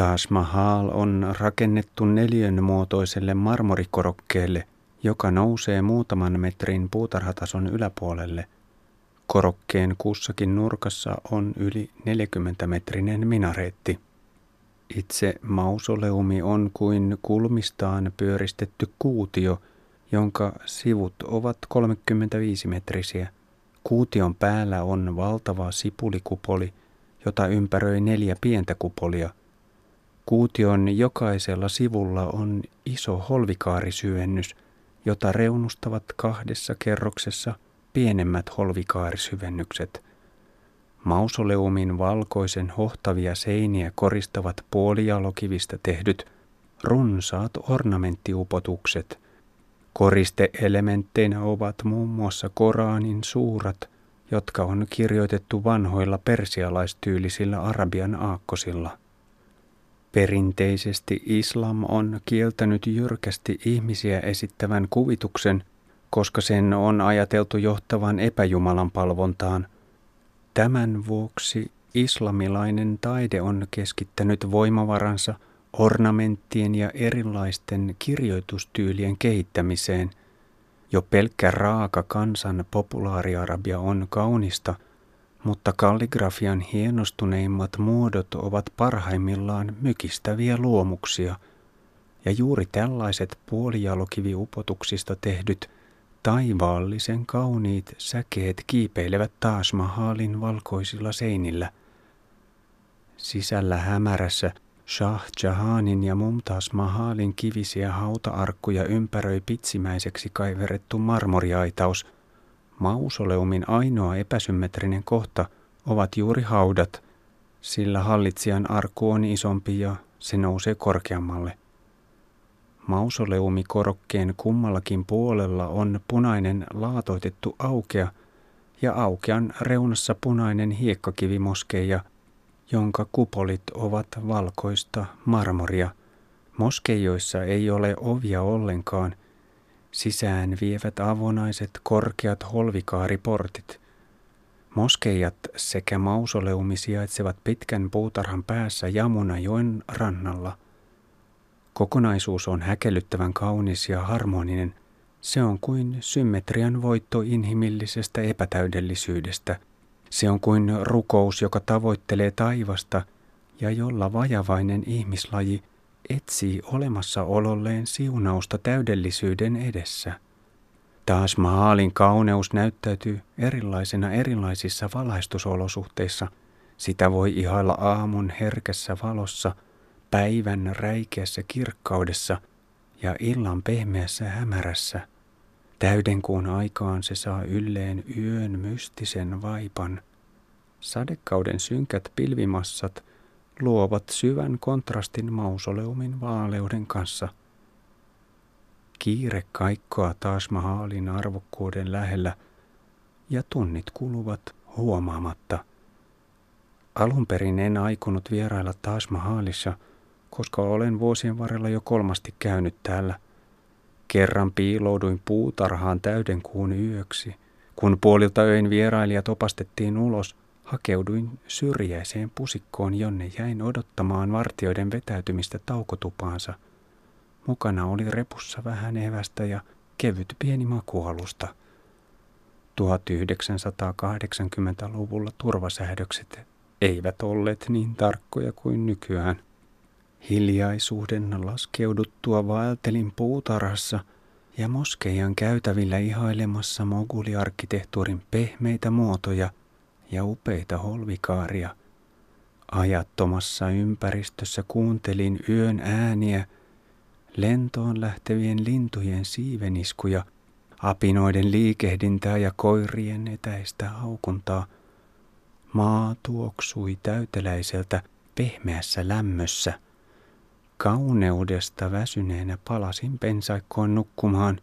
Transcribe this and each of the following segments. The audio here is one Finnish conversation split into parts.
Taj Mahal on rakennettu neljön muotoiselle marmorikorokkeelle, joka nousee muutaman metrin puutarhatason yläpuolelle. Korokkeen kussakin nurkassa on yli 40-metrinen minareetti. Itse mausoleumi on kuin kulmistaan pyöristetty kuutio, jonka sivut ovat 35 metrisiä. Kuution päällä on valtava sipulikupoli, jota ympäröi neljä pientä kupolia – Kuution jokaisella sivulla on iso holvikaarisyvennys, jota reunustavat kahdessa kerroksessa pienemmät holvikaarisyvennykset. Mausoleumin valkoisen hohtavia seiniä koristavat puolijalokivistä tehdyt runsaat ornamenttiupotukset. Koristeelementteinä ovat muun muassa Koraanin suurat, jotka on kirjoitettu vanhoilla persialaistyylisillä arabian aakkosilla. Perinteisesti islam on kieltänyt jyrkästi ihmisiä esittävän kuvituksen, koska sen on ajateltu johtavan epäjumalan palvontaan. Tämän vuoksi islamilainen taide on keskittänyt voimavaransa ornamenttien ja erilaisten kirjoitustyylien kehittämiseen. Jo pelkkä raaka kansan populaariarabia on kaunista – mutta kalligrafian hienostuneimmat muodot ovat parhaimmillaan mykistäviä luomuksia, ja juuri tällaiset puolijalokiviupotuksista tehdyt taivaallisen kauniit säkeet kiipeilevät taas Mahalin valkoisilla seinillä. Sisällä hämärässä Shah Jahanin ja Mumtaz Mahalin kivisiä hauta-arkkuja ympäröi pitsimäiseksi kaiverettu marmoriaitaus – Mausoleumin ainoa epäsymmetrinen kohta ovat juuri haudat, sillä hallitsijan arku on isompi ja se nousee korkeammalle. Mausoleumikorokkeen kummallakin puolella on punainen laatoitettu aukea ja aukean reunassa punainen hiekkakivimoskeija, jonka kupolit ovat valkoista marmoria. Moskeijoissa ei ole ovia ollenkaan – Sisään vievät avonaiset korkeat holvikaariportit. Moskeijat sekä mausoleumi sijaitsevat pitkän puutarhan päässä Jamunajoen rannalla. Kokonaisuus on häkellyttävän kaunis ja harmoninen. Se on kuin symmetrian voitto inhimillisestä epätäydellisyydestä. Se on kuin rukous, joka tavoittelee taivasta ja jolla vajavainen ihmislaji etsii olemassaololleen siunausta täydellisyyden edessä. Taas Mahalin kauneus näyttäytyy erilaisena erilaisissa valaistusolosuhteissa. Sitä voi ihailla aamun herkässä valossa, päivän räikeässä kirkkaudessa ja illan pehmeässä hämärässä. Täydenkuun aikaan se saa ylleen yön mystisen vaipan. Sadekauden synkät pilvimassat – luovat syvän kontrastin mausoleumin vaaleuden kanssa. Kiire kaikkoa taas Mahalin arvokkuuden lähellä ja tunnit kuluvat huomaamatta. Alun perin en aikonut vierailla taas Mahalissa, koska olen vuosien varrella jo kolmasti käynyt täällä. Kerran piilouduin puutarhaan täyden kuun yöksi. Kun puolilta öin vierailijat opastettiin ulos, Hakeuduin syrjäiseen pusikkoon, jonne jäin odottamaan vartioiden vetäytymistä taukotupaansa. Mukana oli repussa vähän evästä ja kevyt pieni makualusta. 1980-luvulla turvasäädökset eivät olleet niin tarkkoja kuin nykyään. Hiljaisuuden laskeuduttua vaeltelin puutarhassa ja moskeijan käytävillä ihailemassa moguliarkkitehtuurin pehmeitä muotoja – ja upeita holvikaaria. Ajattomassa ympäristössä kuuntelin yön ääniä, lentoon lähtevien lintujen siiveniskuja, apinoiden liikehdintää ja koirien etäistä haukuntaa. Maa tuoksui täyteläiseltä pehmeässä lämmössä. Kauneudesta väsyneenä palasin pensaikkoon nukkumaan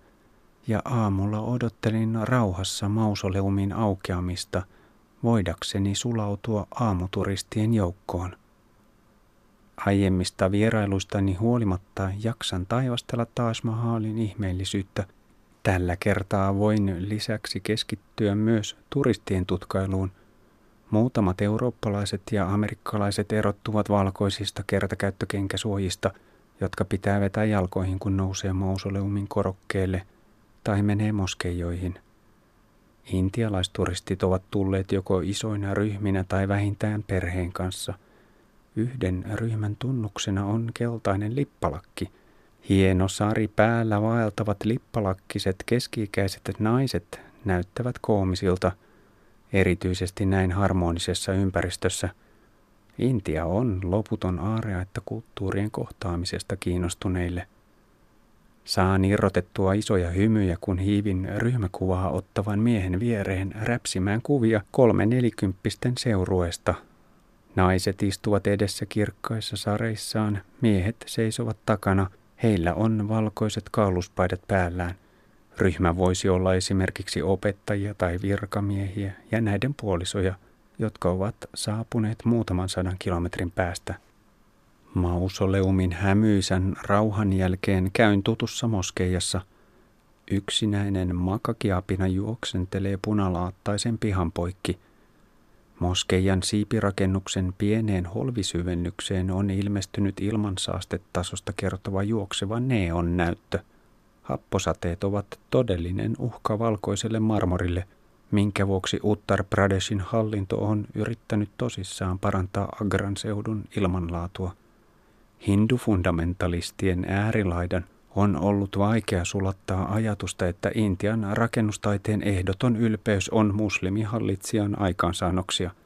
ja aamulla odottelin rauhassa mausoleumin aukeamista – voidakseni sulautua aamuturistien joukkoon. Aiemmista vierailuistani huolimatta jaksan taivastella taas Mahalin ihmeellisyyttä. Tällä kertaa voin lisäksi keskittyä myös turistien tutkailuun. Muutamat eurooppalaiset ja amerikkalaiset erottuvat valkoisista kertakäyttökenkäsuojista, jotka pitää vetää jalkoihin, kun nousee mausoleumin korokkeelle tai menee moskeijoihin. Intialaisturistit ovat tulleet joko isoina ryhminä tai vähintään perheen kanssa. Yhden ryhmän tunnuksena on keltainen lippalakki. Hieno sari päällä vaeltavat lippalakkiset keski-ikäiset naiset näyttävät koomisilta – erityisesti näin harmonisessa ympäristössä. Intia on loputon että kulttuurien kohtaamisesta kiinnostuneille. Saan irrotettua isoja hymyjä, kun hiivin ryhmäkuvaa ottavan miehen viereen räpsimään kuvia kolme nelikymppisten seurueesta. Naiset istuvat edessä kirkkaissa sareissaan, miehet seisovat takana, heillä on valkoiset kauluspaidat päällään – Ryhmä voisi olla esimerkiksi opettajia tai virkamiehiä ja näiden puolisoja, jotka ovat saapuneet muutaman sadan kilometrin päästä. Mausoleumin hämyisän rauhan jälkeen käyn tutussa moskeijassa. Yksinäinen makakiapina juoksentelee punalaattaisen pihan poikki. Moskeijan siipirakennuksen pieneen holvisyvennykseen on ilmestynyt ilmansaastetasosta kertova juokseva neon näyttö – Happosateet ovat todellinen uhka valkoiselle marmorille, minkä vuoksi Uttar Pradeshin hallinto on yrittänyt tosissaan parantaa Agran seudun ilmanlaatua. Hindufundamentalistien äärilaidan on ollut vaikea sulattaa ajatusta, että Intian rakennustaiteen ehdoton ylpeys on muslimihallitsijan aikaansaannoksia –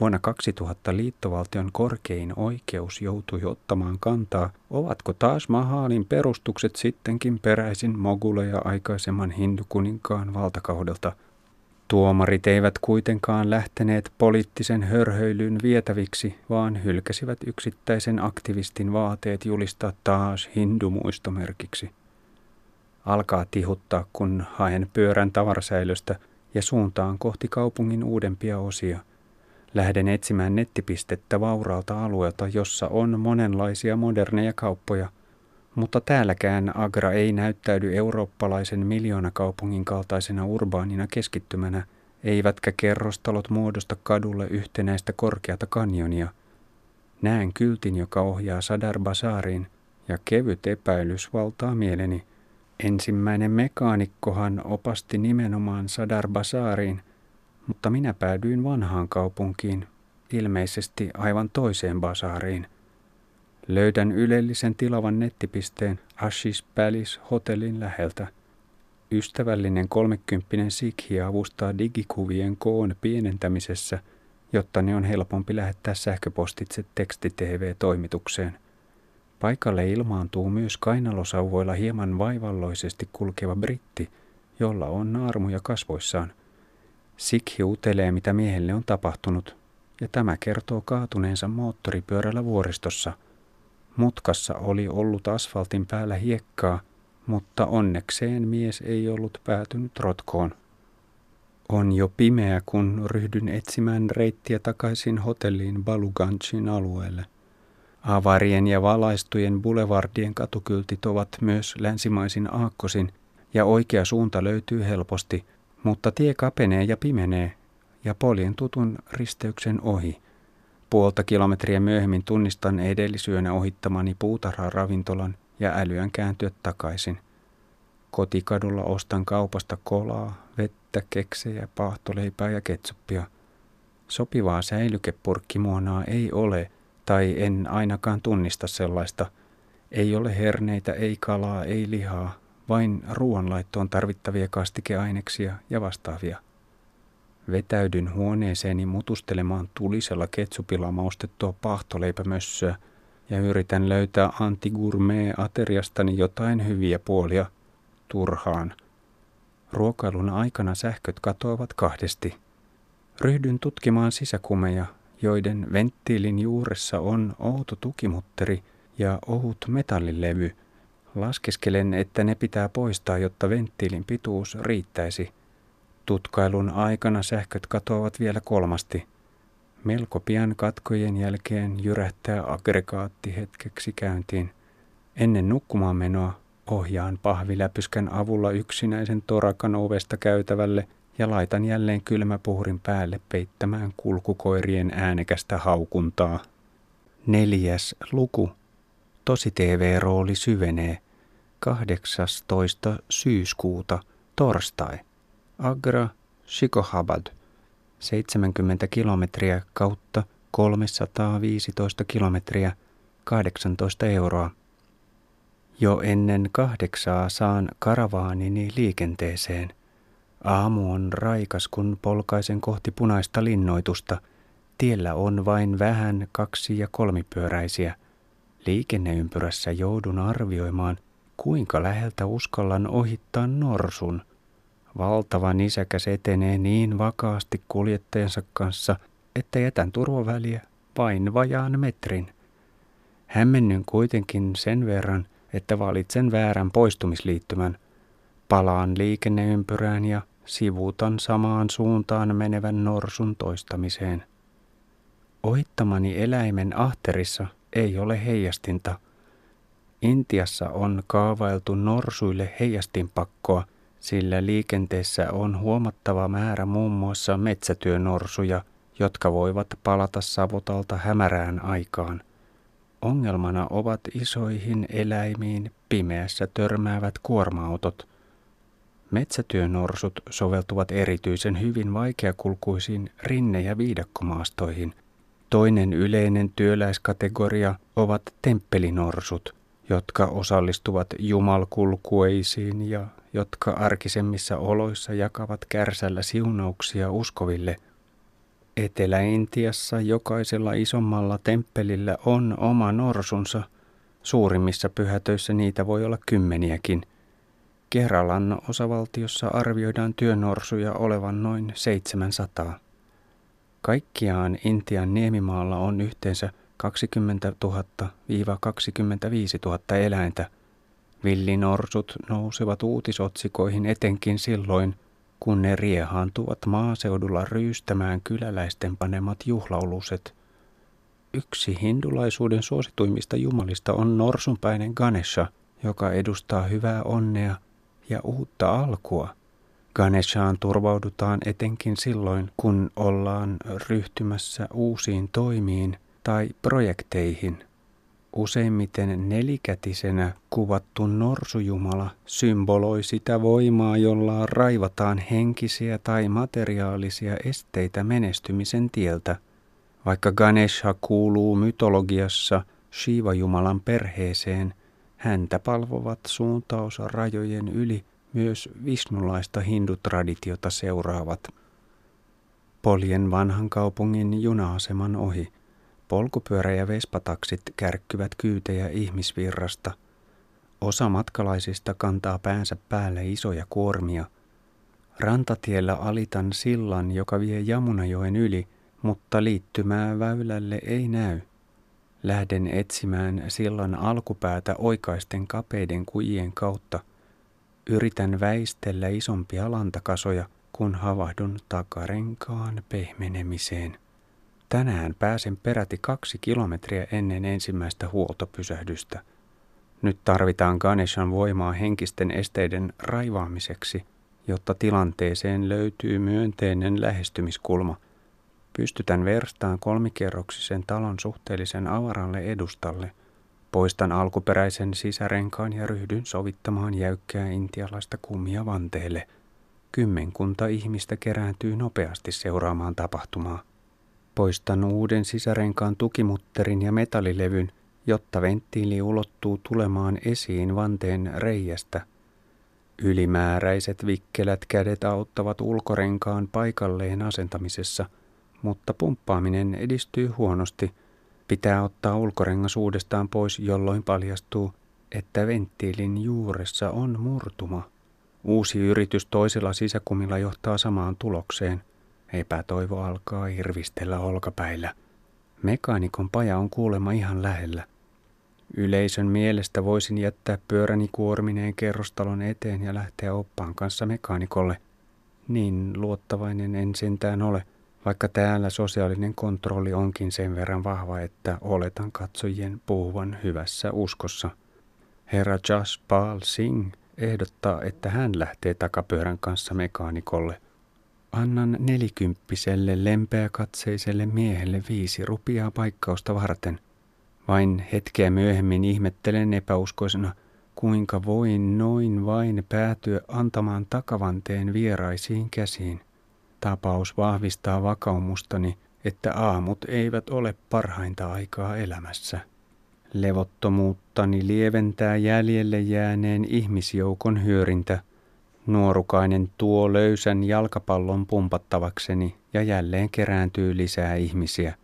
Vuonna 2000 liittovaltion korkein oikeus joutui ottamaan kantaa, ovatko taas Mahalin perustukset sittenkin peräisin moguleja aikaisemman hindukuninkaan valtakaudelta. Tuomarit eivät kuitenkaan lähteneet poliittisen hörhöilyn vietäviksi, vaan hylkäsivät yksittäisen aktivistin vaateet julistaa taas hindumuistomerkiksi. Alkaa tihuttaa, kun haen pyörän tavarasäilöstä ja suuntaan kohti kaupungin uudempia osia – Lähden etsimään nettipistettä vauraalta alueelta, jossa on monenlaisia moderneja kauppoja, mutta täälläkään Agra ei näyttäydy eurooppalaisen miljoonakaupungin kaltaisena urbaanina keskittymänä, eivätkä kerrostalot muodosta kadulle yhtenäistä korkeata kanjonia. Näen kyltin, joka ohjaa Sadar Basaariin, ja kevyt epäilys valtaa mieleni. Ensimmäinen mekaanikkohan opasti nimenomaan Sadar Basaariin – mutta minä päädyin vanhaan kaupunkiin, ilmeisesti aivan toiseen basaariin. Löydän ylellisen tilavan nettipisteen Ashish Palace hotellin läheltä. Ystävällinen kolmekymppinen sikhi avustaa digikuvien koon pienentämisessä, jotta ne on helpompi lähettää sähköpostitse teksti-TV-toimitukseen. Paikalle ilmaantuu myös kainalosauvoilla hieman vaivalloisesti kulkeva britti, jolla on naarmuja kasvoissaan. Sikhi utelee, mitä miehelle on tapahtunut, ja tämä kertoo kaatuneensa moottoripyörällä vuoristossa. Mutkassa oli ollut asfaltin päällä hiekkaa, mutta onnekseen mies ei ollut päätynyt rotkoon. On jo pimeä, kun ryhdyn etsimään reittiä takaisin hotelliin Baluganchin alueelle. Avarien ja valaistujen boulevardien katukyltit ovat myös länsimaisin aakkosin, ja oikea suunta löytyy helposti – mutta tie kapenee ja pimenee ja poljen tutun risteyksen ohi. Puolta kilometriä myöhemmin tunnistan edellisyönä ohittamani puutarha-ravintolan ja älyön kääntyä takaisin. Kotikadulla ostan kaupasta kolaa, vettä, keksejä, paahtoleipää ja ketsuppia. Sopivaa säilykepurkkimuonaa ei ole, tai en ainakaan tunnista sellaista. Ei ole herneitä, ei kalaa, ei lihaa, vain ruoanlaittoon tarvittavia kastikeaineksia ja vastaavia. Vetäydyn huoneeseeni mutustelemaan tulisella ketsupilla maustettua pahtoleipämössöä ja yritän löytää antigurmee-ateriastani jotain hyviä puolia turhaan. Ruokailun aikana sähköt katoavat kahdesti. Ryhdyn tutkimaan sisäkumeja, joiden venttiilin juuressa on outo tukimutteri ja ohut metallilevy – Laskeskelen, että ne pitää poistaa, jotta venttiilin pituus riittäisi. Tutkailun aikana sähköt katoavat vielä kolmasti. Melko pian katkojen jälkeen jyrähtää aggregaatti hetkeksi käyntiin. Ennen nukkumaan menoa ohjaan pahviläpyskän avulla yksinäisen torakan ovesta käytävälle ja laitan jälleen kylmäpuhurin päälle peittämään kulkukoirien äänekästä haukuntaa. Neljäs luku. Tosi TV-rooli syvenee. 18. syyskuuta, torstai. Agra, Shikohabad. 70 kilometriä kautta 315 kilometriä, 18 euroa. Jo ennen kahdeksaa saan karavaanini liikenteeseen. Aamu on raikas, kun polkaisen kohti punaista linnoitusta. Tiellä on vain vähän kaksi- ja kolmipyöräisiä. Liikenneympyrässä joudun arvioimaan, kuinka läheltä uskallan ohittaa norsun. Valtava nisäkäs etenee niin vakaasti kuljettajansa kanssa, että jätän turvaväliä vain vajaan metrin. Hämmennyn kuitenkin sen verran, että valitsen väärän poistumisliittymän. Palaan liikenneympyrään ja sivuutan samaan suuntaan menevän norsun toistamiseen. Ohittamani eläimen ahterissa ei ole heijastinta. Intiassa on kaavailtu norsuille heijastinpakkoa, sillä liikenteessä on huomattava määrä muun muassa metsätyönorsuja, jotka voivat palata savotalta hämärään aikaan. Ongelmana ovat isoihin eläimiin pimeässä törmäävät kuorma-autot. Metsätyönorsut soveltuvat erityisen hyvin vaikeakulkuisiin rinne- ja viidakkomaastoihin. Toinen yleinen työläiskategoria ovat temppelinorsut, jotka osallistuvat jumalkulkueisiin ja jotka arkisemmissa oloissa jakavat kärsällä siunauksia uskoville – Etelä-Intiassa jokaisella isommalla temppelillä on oma norsunsa. Suurimmissa pyhätöissä niitä voi olla kymmeniäkin. Keralan osavaltiossa arvioidaan työnorsuja olevan noin 700. Kaikkiaan Intian niemimaalla on yhteensä 20 000-25 000 eläintä. Villinorsut nousevat uutisotsikoihin etenkin silloin, kun ne riehaantuvat maaseudulla ryystämään kyläläisten panemat juhlauluset. Yksi hindulaisuuden suosituimmista jumalista on norsunpäinen Ganesha, joka edustaa hyvää onnea ja uutta alkua. Ganeshaan turvaudutaan etenkin silloin, kun ollaan ryhtymässä uusiin toimiin tai projekteihin – Useimmiten nelikätisenä kuvattu norsujumala symboloi sitä voimaa, jolla raivataan henkisiä tai materiaalisia esteitä menestymisen tieltä. Vaikka Ganesha kuuluu mytologiassa Shiva-jumalan perheeseen, häntä palvovat suuntausrajojen yli myös visnulaista hindutraditiota seuraavat. Poljen vanhan kaupungin juna-aseman ohi – Polkupyörä- ja vespataksit kärkkyvät kyytejä ihmisvirrasta. Osa matkalaisista kantaa päänsä päälle isoja kuormia. Rantatiellä alitan sillan, joka vie Jamunajoen yli, mutta liittymää väylälle ei näy. Lähden etsimään sillan alkupäätä oikaisten kapeiden kujien kautta. Yritän väistellä isompia lantakasoja, kun havahdun takarenkaan pehmenemiseen. Tänään pääsen peräti kaksi kilometriä ennen ensimmäistä huoltopysähdystä. Nyt tarvitaan Ganeshan voimaa henkisten esteiden raivaamiseksi, jotta tilanteeseen löytyy myönteinen lähestymiskulma. Pystytän verstaan kolmikerroksisen talon suhteellisen avaralle edustalle. Poistan alkuperäisen sisärenkaan ja ryhdyn sovittamaan jäykkää intialaista kummia vanteelle. Kymmenkunta ihmistä kerääntyy nopeasti seuraamaan tapahtumaa. Poistan uuden sisärenkaan tukimutterin ja metallilevyn, jotta venttiili ulottuu tulemaan esiin vanteen reijästä. Ylimääräiset vikkelät kädet auttavat ulkorenkaan paikalleen asentamisessa, mutta pumppaaminen edistyy huonosti. Pitää ottaa ulkorengas uudestaan pois, jolloin paljastuu, että venttiilin juuressa on murtuma. Uusi yritys toisella sisäkumilla johtaa samaan tulokseen – Epätoivo alkaa irvistellä olkapäillä. Mekaanikon paja on kuulema ihan lähellä. Yleisön mielestä voisin jättää pyöräni kuormineen kerrostalon eteen ja lähteä oppaan kanssa mekaanikolle. Niin luottavainen en sentään ole, vaikka täällä sosiaalinen kontrolli onkin sen verran vahva, että oletan katsojien puhuvan hyvässä uskossa. Herra Jaspal Singh ehdottaa, että hän lähtee takapyörän kanssa mekaanikolle – Annan nelikymppiselle lempeäkatseiselle miehelle viisi rupiaa paikkausta varten. Vain hetkeä myöhemmin ihmettelen epäuskoisena, kuinka voin noin vain päätyä antamaan takavanteen vieraisiin käsiin. Tapaus vahvistaa vakaumustani, että aamut eivät ole parhainta aikaa elämässä. Levottomuuttani lieventää jäljelle jääneen ihmisjoukon hyörintä. Nuorukainen tuo löysän jalkapallon pumpattavakseni ja jälleen kerääntyy lisää ihmisiä.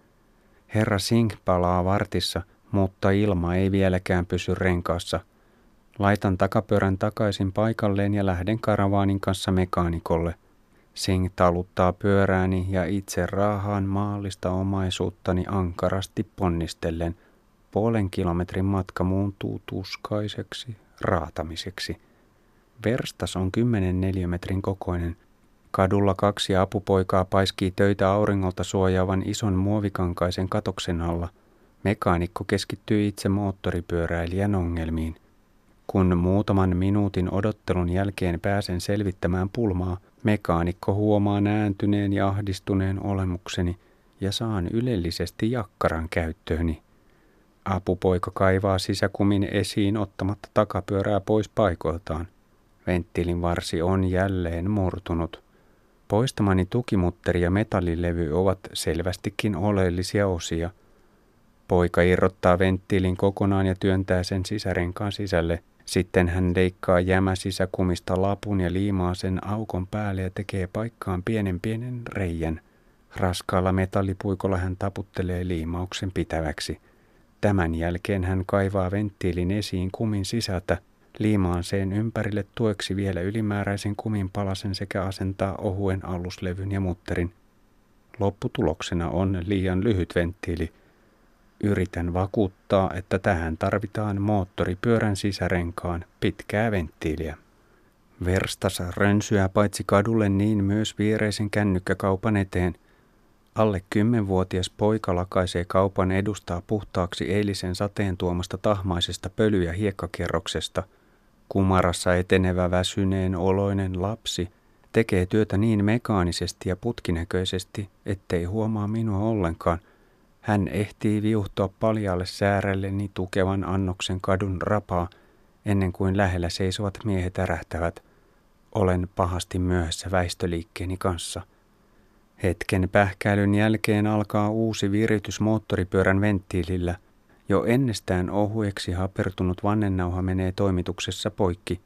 Herra Singh palaa vartissa, mutta ilma ei vieläkään pysy renkaassa. Laitan takapyörän takaisin paikalleen ja lähden karavaanin kanssa mekaanikolle – Singh taluttaa pyörääni ja itse raahaan maallista omaisuuttani ankarasti ponnistellen. Puolen kilometrin matka muuntuu tuskaiseksi raatamiseksi. Verstas on 10 neliömetrin kokoinen. Kadulla kaksi apupoikaa paiskii töitä auringolta suojaavan ison muovikankaisen katoksen alla. Mekaanikko keskittyy itse moottoripyöräilijän ongelmiin. Kun muutaman minuutin odottelun jälkeen pääsen selvittämään pulmaa, Mekaanikko huomaa nääntyneen ja ahdistuneen olemukseni ja saan ylellisesti jakkaran käyttööni. Apupoika kaivaa sisäkumin esiin ottamatta takapyörää pois paikoiltaan. Venttiilin varsi on jälleen murtunut. Poistamani tukimutteri ja metallilevy ovat selvästikin oleellisia osia. Poika irrottaa venttiilin kokonaan ja työntää sen sisärenkaan sisälle – sitten hän leikkaa jämäsisäkumista lapun ja liimaa sen aukon päälle ja tekee paikkaan pienen pienen reijän. Raskaalla metallipuikolla hän taputtelee liimauksen pitäväksi. Tämän jälkeen hän kaivaa venttiilin esiin kumin sisältä, liimaan sen ympärille tueksi vielä ylimääräisen kumin palasen sekä asentaa ohuen aluslevyn ja mutterin. Lopputuloksena on liian lyhyt venttiili – Yritän vakuuttaa, että tähän tarvitaan moottoripyörän sisärenkaan pitkää venttiiliä. Verstas rönsyää paitsi kadulle niin myös viereisen kännykkäkaupan eteen. Alle kymmenvuotias poika lakaisee kaupan edustaa puhtaaksi eilisen sateen tuomasta tahmaisesta pöly- ja hiekkakerroksesta. Kumarassa etenevä väsyneen oloinen lapsi tekee työtä niin mekaanisesti ja putkinäköisesti, ettei huomaa minua ollenkaan – hän ehtii viuhtoa paljalle säärelleni tukevan annoksen kadun rapaa, ennen kuin lähellä seisovat miehet ärähtävät. Olen pahasti myöhässä väistöliikkeeni kanssa. Hetken pähkäilyn jälkeen alkaa uusi viritys moottoripyörän venttiilillä. Jo ennestään ohueksi hapertunut vannennauha menee toimituksessa poikki,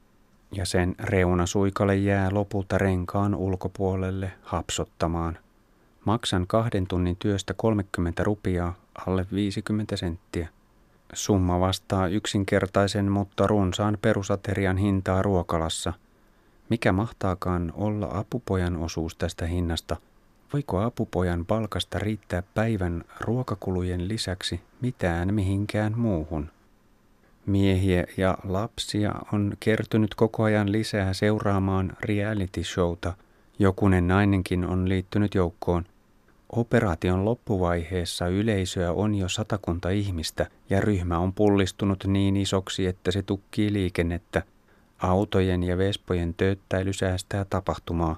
ja sen reuna suikale jää lopulta renkaan ulkopuolelle hapsottamaan – Maksan kahden tunnin työstä 30 rupiaa, alle 50 senttiä. Summa vastaa yksinkertaisen, mutta runsaan perusaterian hintaa ruokalassa. Mikä mahtaakaan olla apupojan osuus tästä hinnasta? Voiko apupojan palkasta riittää päivän ruokakulujen lisäksi mitään mihinkään muuhun? Miehiä ja lapsia on kertynyt koko ajan lisää seuraamaan reality showta – Jokunen nainenkin on liittynyt joukkoon. Operaation loppuvaiheessa yleisöä on jo satakunta ihmistä ja ryhmä on pullistunut niin isoksi, että se tukkii liikennettä. Autojen ja vespojen tööttäily säästää tapahtumaa.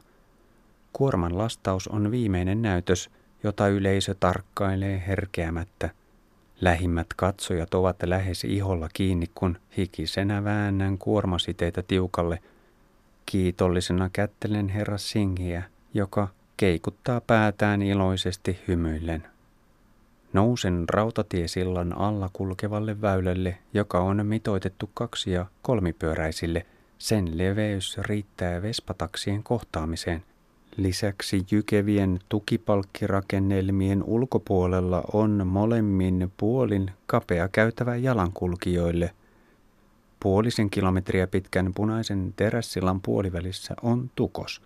Kuorman lastaus on viimeinen näytös, jota yleisö tarkkailee herkeämättä. Lähimmät katsojat ovat lähes iholla kiinni, kun hikisenä väännän kuormasiteitä tiukalle – Kiitollisena kättelen herra Singhiä, joka keikuttaa päätään iloisesti hymyillen. Nousen rautatiesillan alla kulkevalle väylälle, joka on mitoitettu kaksi- ja kolmipyöräisille. Sen leveys riittää vespataksien kohtaamiseen. Lisäksi jykevien tukipalkkirakennelmien ulkopuolella on molemmin puolin kapea käytävä jalankulkijoille – Puolisen kilometriä pitkän punaisen terässilan puolivälissä on tukos.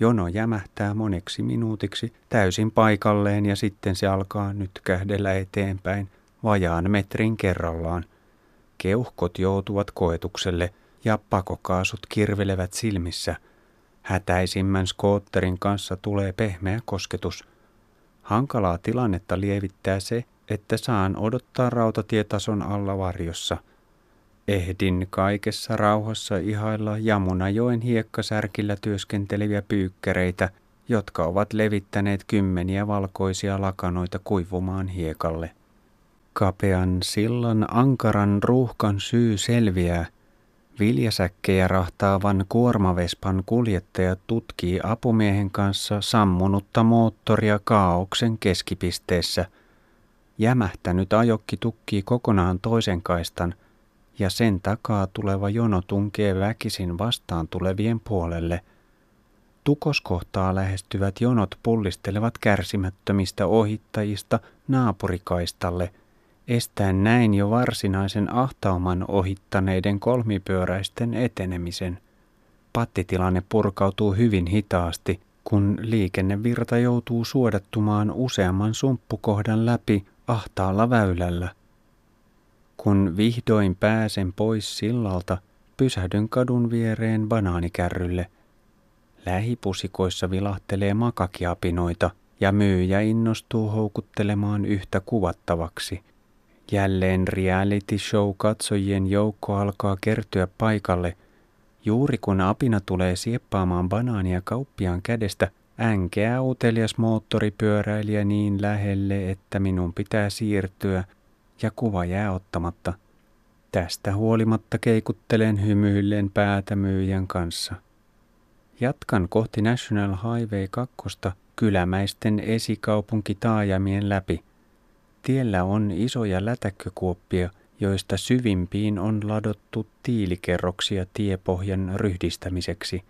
Jono jämähtää moneksi minuutiksi täysin paikalleen ja sitten se alkaa nyt kähdellä eteenpäin vajaan metrin kerrallaan. Keuhkot joutuvat koetukselle ja pakokaasut kirvelevät silmissä. Hätäisimmän skootterin kanssa tulee pehmeä kosketus. Hankalaa tilannetta lievittää se, että saan odottaa rautatietason alla varjossa – Ehdin kaikessa rauhassa ihailla Jamunajoen hiekkasärkillä työskenteleviä pyykkäreitä, jotka ovat levittäneet kymmeniä valkoisia lakanoita kuivumaan hiekalle. Kapean sillan ankaran ruuhkan syy selviää. Viljasäkkejä rahtaavan kuormavespan kuljettaja tutkii apumiehen kanssa sammunutta moottoria kaauksen keskipisteessä. Jämähtänyt ajokki tukkii kokonaan toisen kaistan ja sen takaa tuleva jono tunkee väkisin vastaan tulevien puolelle. Tukoskohtaa lähestyvät jonot pullistelevat kärsimättömistä ohittajista naapurikaistalle – estäen näin jo varsinaisen ahtauman ohittaneiden kolmipyöräisten etenemisen. Pattitilanne purkautuu hyvin hitaasti, kun liikennevirta joutuu suodattumaan useamman sumppukohdan läpi ahtaalla väylällä. Kun vihdoin pääsen pois sillalta, pysähdyn kadun viereen banaanikärrylle. Lähipusikoissa vilahtelee makakiapinoita ja myyjä innostuu houkuttelemaan yhtä kuvattavaksi – Jälleen reality show katsojien joukko alkaa kertyä paikalle. Juuri kun apina tulee sieppaamaan banaania kauppiaan kädestä, änkeä utelias moottoripyöräilijä niin lähelle, että minun pitää siirtyä ja kuva jää ottamatta. Tästä huolimatta keikuttelen hymyillen päätä myyjän kanssa. Jatkan kohti National Highway 2 kylämäisten esikaupunkitaajamien läpi. Tiellä on isoja lätäkkökuoppia, joista syvimpiin on ladottu tiilikerroksia tiepohjan ryhdistämiseksi.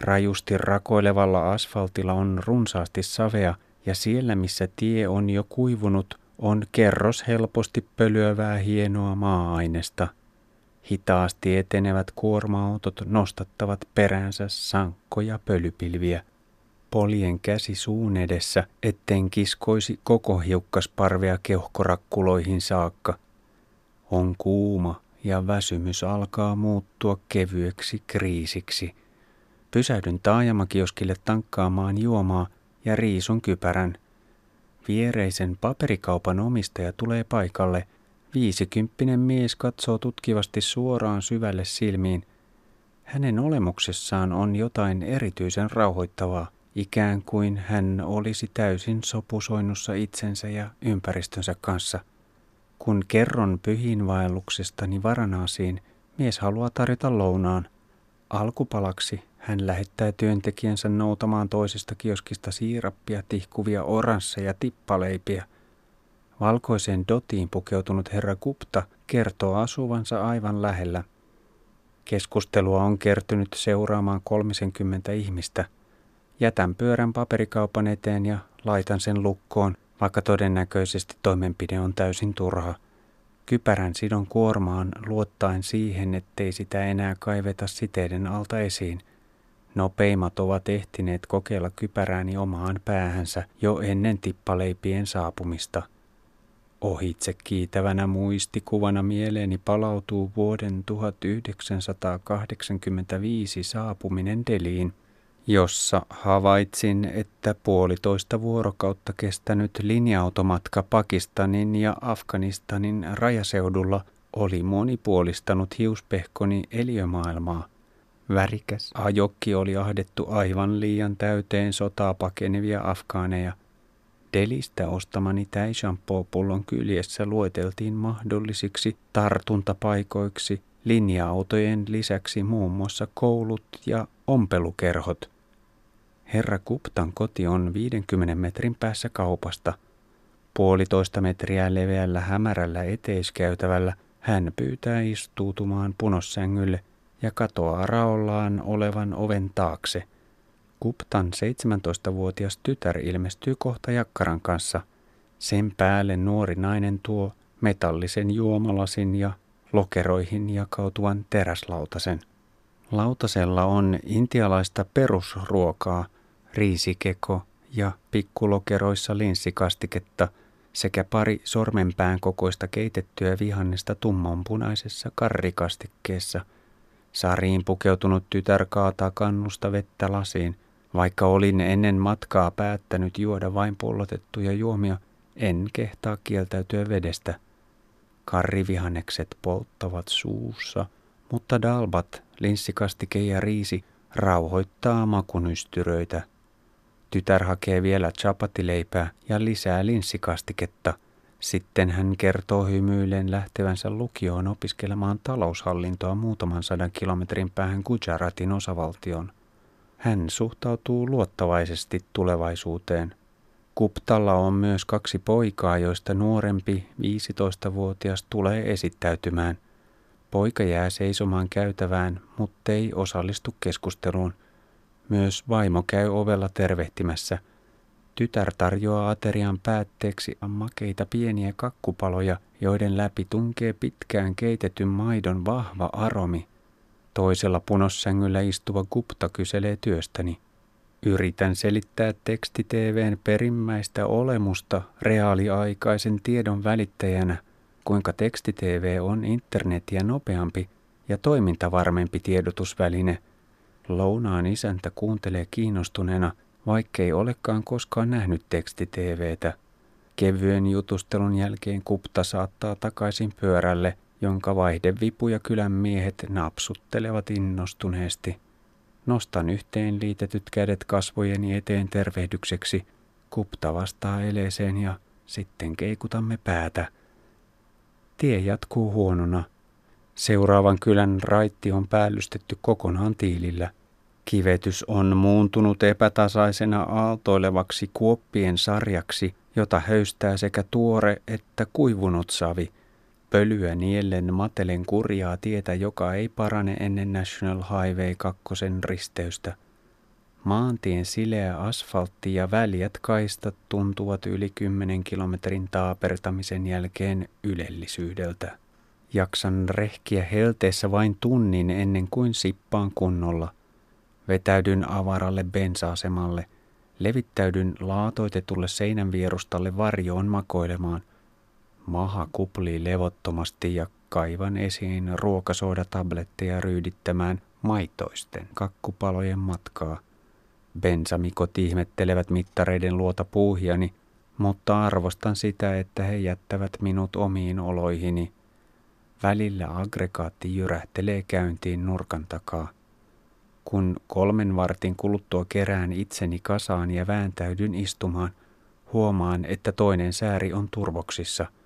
Rajusti rakoilevalla asfaltilla on runsaasti savea ja siellä missä tie on jo kuivunut, on kerros helposti pölyävää hienoa maa-ainesta. Hitaasti etenevät kuorma-autot nostattavat peräänsä sankkoja pölypilviä poljen käsi suun edessä, etten kiskoisi koko hiukkasparvea keuhkorakkuloihin saakka. On kuuma ja väsymys alkaa muuttua kevyeksi kriisiksi. Pysähdyn taajamakioskille tankkaamaan juomaa ja riisun kypärän. Viereisen paperikaupan omistaja tulee paikalle. Viisikymppinen mies katsoo tutkivasti suoraan syvälle silmiin. Hänen olemuksessaan on jotain erityisen rauhoittavaa ikään kuin hän olisi täysin sopusoinnussa itsensä ja ympäristönsä kanssa. Kun kerron pyhinvaelluksestani Varanaasiin, mies haluaa tarjota lounaan. Alkupalaksi hän lähettää työntekijänsä noutamaan toisesta kioskista siirappia, tihkuvia oransseja, tippaleipiä. Valkoiseen dotiin pukeutunut herra Gupta kertoo asuvansa aivan lähellä. Keskustelua on kertynyt seuraamaan 30 ihmistä – Jätän pyörän paperikaupan eteen ja laitan sen lukkoon, vaikka todennäköisesti toimenpide on täysin turha. Kypärän sidon kuormaan luottaen siihen, ettei sitä enää kaiveta siteiden alta esiin. Nopeimmat ovat ehtineet kokeilla kypärääni omaan päähänsä jo ennen tippaleipien saapumista. Ohitse kiitävänä muistikuvana mieleeni palautuu vuoden 1985 saapuminen Deliin – jossa havaitsin, että puolitoista vuorokautta kestänyt linja-automatka Pakistanin ja Afganistanin rajaseudulla oli monipuolistanut hiuspehkoni eliömaailmaa. Värikäs ajokki oli ahdettu aivan liian täyteen sotaa pakenevia afgaaneja. Delistä ostamani täishampoo-pullon kyljessä lueteltiin mahdollisiksi tartuntapaikoiksi linja-autojen lisäksi muun muassa koulut ja ompelukerhot. Herra Kuptan koti on 50 metrin päässä kaupasta. Puolitoista metriä leveällä hämärällä eteiskäytävällä hän pyytää istuutumaan punossängylle ja katoaa raollaan olevan oven taakse. Kuptan 17-vuotias tytär ilmestyy kohta jakkaran kanssa. Sen päälle nuori nainen tuo metallisen juomalasin ja lokeroihin jakautuvan teräslautasen. Lautasella on intialaista perusruokaa, riisikeko ja pikkulokeroissa linssikastiketta sekä pari sormenpään kokoista keitettyä vihannesta tummanpunaisessa karrikastikkeessa. Sariin pukeutunut tytär kaataa kannusta vettä lasiin. Vaikka olin ennen matkaa päättänyt juoda vain pullotettuja juomia, en kehtaa kieltäytyä vedestä. Karrivihannekset polttavat suussa, mutta dalbat, linssikastike ja riisi rauhoittaa makunystyröitä. Tytär hakee vielä chapatileipää ja lisää linssikastiketta. Sitten hän kertoo hymyillen lähtevänsä lukioon opiskelemaan taloushallintoa muutaman sadan kilometrin päähän Gujaratin osavaltioon. Hän suhtautuu luottavaisesti tulevaisuuteen. Kuptalla on myös kaksi poikaa, joista nuorempi, 15-vuotias, tulee esittäytymään. Poika jää seisomaan käytävään, mutta ei osallistu keskusteluun. Myös vaimo käy ovella tervehtimässä. Tytär tarjoaa aterian päätteeksi makeita pieniä kakkupaloja, joiden läpi tunkee pitkään keitetyn maidon vahva aromi. Toisella punossängyllä istuva Gupta kyselee työstäni. Yritän selittää teksti-TVn perimmäistä olemusta reaaliaikaisen tiedon välittäjänä, kuinka teksti-TV on internetiä nopeampi ja toimintavarmempi tiedotusväline. Lounaan isäntä kuuntelee kiinnostuneena, vaikkei olekaan koskaan nähnyt teksti-TVtä. Kevyen jutustelun jälkeen kupta saattaa takaisin pyörälle, jonka vaihdevipu ja kylän miehet napsuttelevat innostuneesti. Nostan yhteen liitetyt kädet kasvojeni eteen tervehdykseksi. Kupta vastaa eleeseen ja sitten keikutamme päätä. Tie jatkuu huonona. Seuraavan kylän raitti on päällystetty kokonaan tiilillä. Kivetys on muuntunut epätasaisena aaltoilevaksi kuoppien sarjaksi, jota höystää sekä tuore että kuivunut savi – Pölyä niellen matelen kurjaa tietä, joka ei parane ennen National Highway 2 risteystä. Maantien sileä asfaltti ja väljät kaistat tuntuvat yli 10 kilometrin taapertamisen jälkeen ylellisyydeltä. Jaksan rehkiä helteessä vain tunnin ennen kuin sippaan kunnolla. Vetäydyn avaralle bensa-asemalle. Levittäydyn laatoitetulle seinänvierustalle varjoon makoilemaan. Maha kuplii levottomasti ja kaivan esiin ruokasoodatabletteja ryydittämään maitoisten kakkupalojen matkaa. Bensamikot ihmettelevät mittareiden luota puuhiani, mutta arvostan sitä, että he jättävät minut omiin oloihini. Välillä aggregaatti jyrähtelee käyntiin nurkan takaa. Kun kolmen vartin kuluttua kerään itseni kasaan ja vääntäydyn istumaan, huomaan, että toinen sääri on turvoksissa –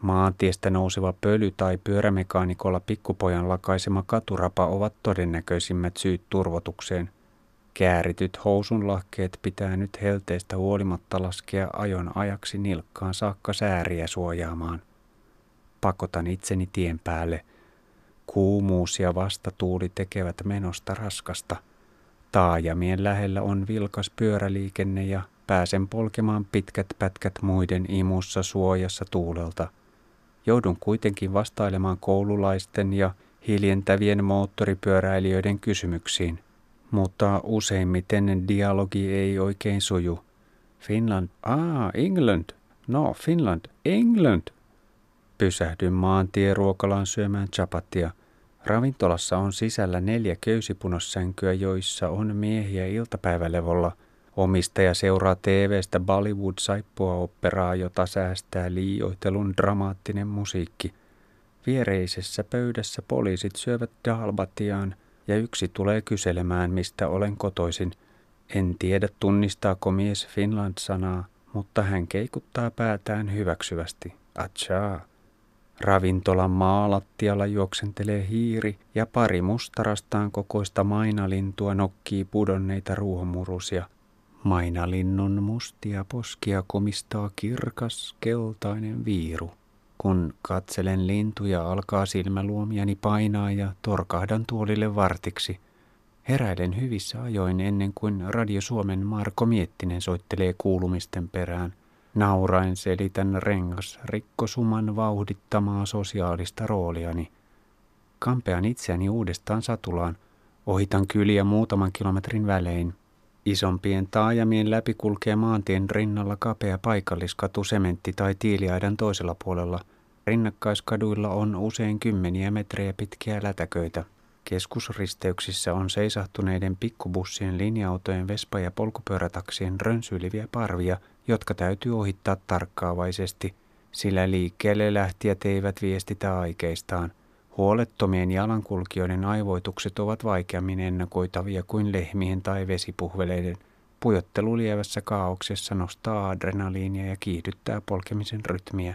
Maantiestä nouseva pöly tai pyörämekaanikolla pikkupojan lakaisema katurapa ovat todennäköisimmät syyt turvotukseen. Käärityt housunlahkeet pitää nyt helteestä huolimatta laskea ajon ajaksi nilkkaan saakka sääriä suojaamaan. Pakotan itseni tien päälle. Kuumuus ja vastatuuli tekevät menosta raskasta. Taajamien lähellä on vilkas pyöräliikenne ja pääsen polkemaan pitkät pätkät muiden imussa suojassa tuulelta – joudun kuitenkin vastailemaan koululaisten ja hiljentävien moottoripyöräilijöiden kysymyksiin. Mutta useimmiten dialogi ei oikein suju. Finland, ah, England, no Finland, England. Pysähdyn maantieruokalaan syömään chapatia. Ravintolassa on sisällä neljä köysipunossänkyä, joissa on miehiä iltapäivälevolla – Omistaja seuraa TVstä Bollywood-saippua-operaa, jota säästää liioitelun dramaattinen musiikki. Viereisessä pöydässä poliisit syövät dalbatiaan ja yksi tulee kyselemään, mistä olen kotoisin. En tiedä tunnistaako mies Finland-sanaa, mutta hän keikuttaa päätään hyväksyvästi. Achaa. Ravintolan maalattialla juoksentelee hiiri ja pari mustarastaan kokoista mainalintua nokkii pudonneita ruohomurusia – Mainalinnun mustia poskia komistaa kirkas keltainen viiru. Kun katselen lintuja, alkaa silmäluomiani painaa ja torkahdan tuolille vartiksi. Heräilen hyvissä ajoin ennen kuin Radio Suomen Marko Miettinen soittelee kuulumisten perään. Nauraen selitän rengas rikkosuman vauhdittamaa sosiaalista rooliani. Kampean itseäni uudestaan satulaan. Ohitan kyliä muutaman kilometrin välein. Isompien taajamien läpi kulkee maantien rinnalla kapea paikalliskatu sementti- tai tiiliaidan toisella puolella. Rinnakkaiskaduilla on usein kymmeniä metrejä pitkiä lätäköitä. Keskusristeyksissä on seisahtuneiden pikkubussien, linja-autojen, vespa- ja polkupyörätaksien rönsyiliviä parvia, jotka täytyy ohittaa tarkkaavaisesti, sillä liikkeelle lähtijät eivät viestitä aikeistaan – Huolettomien jalankulkijoiden aivoitukset ovat vaikeammin ennakoitavia kuin lehmien tai vesipuhveleiden. Pujottelu lievässä kaauksessa nostaa adrenaliinia ja kiihdyttää polkemisen rytmiä.